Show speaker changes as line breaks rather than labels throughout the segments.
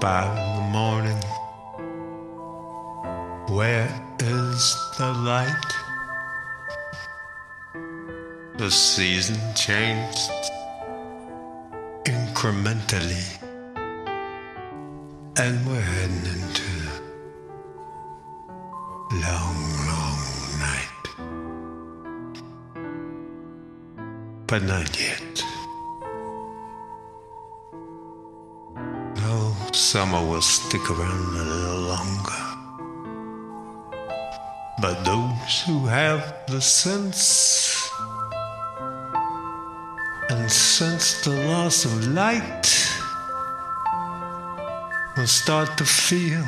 by the morning. Where is the light? The season changed incrementally, and we're heading into long, long night. But not yet. Summer will stick around a little longer. But those who have the sense and sense the loss of light will start to feel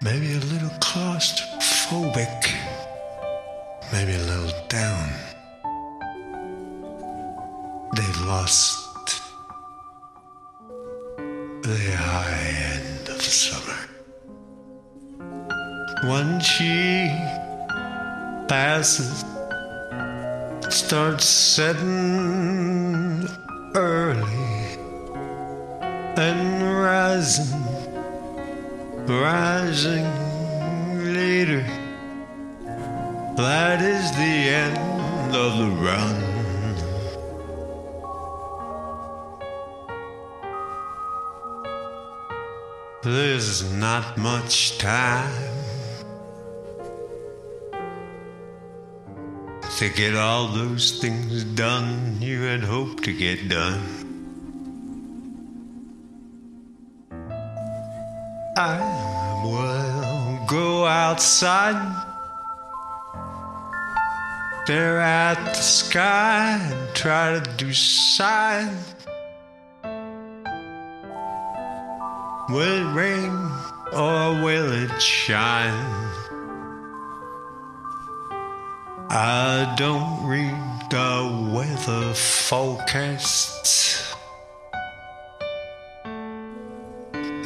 maybe a little claustrophobic, maybe a little down. They've lost the high end of summer. When she passes, starts setting early and rising, rising later. That is the end of the run. There's not much time to get all those things done you had hoped to get done. I will go outside, stare at the sky, and try to decide. Will it rain or will it shine? I don't read the weather forecasts.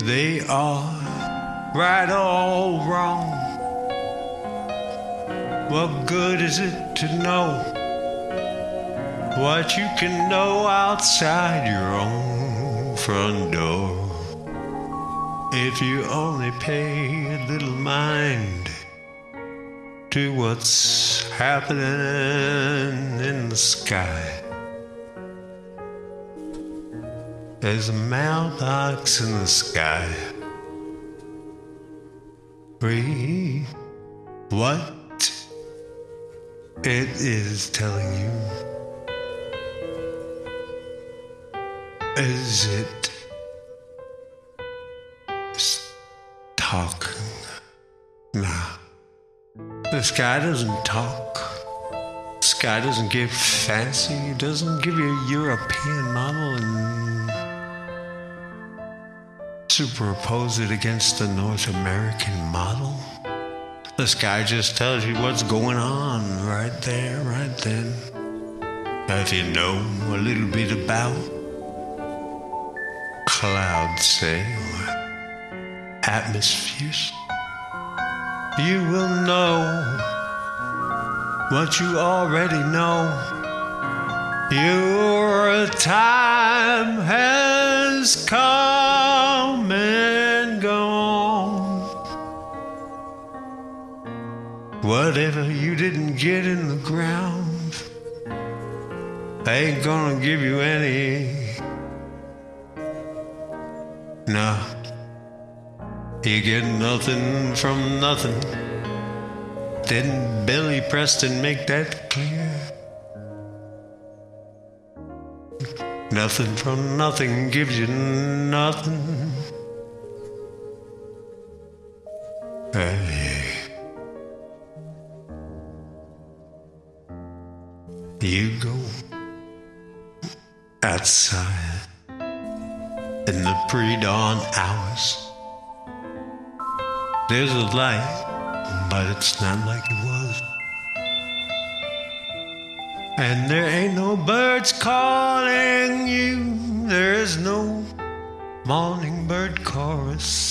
They are right or wrong. What good is it to know what you can know outside your own front door? If you only pay a little mind to what's happening in the sky. There's a mailbox in the sky. Read what it is telling you. Is it talking? Nah. The sky doesn't talk. The sky doesn't give fancy. It doesn't give you a European model and superimpose it against the North American model. The sky just tells you what's going on right there, right then. If you know a little bit about clouds, say, or atmospheres you will know what you already know. Your time has come and gone. Whatever you didn't get in the ground ain't gonna give you any. No. You get nothing from nothing. Didn't Billy Preston make that clear? Nothing from nothing gives you nothing. Uh, hey. You go outside in the pre dawn hours. There's a light, but it's not like it was. And there ain't no birds calling you. There's no morning bird chorus.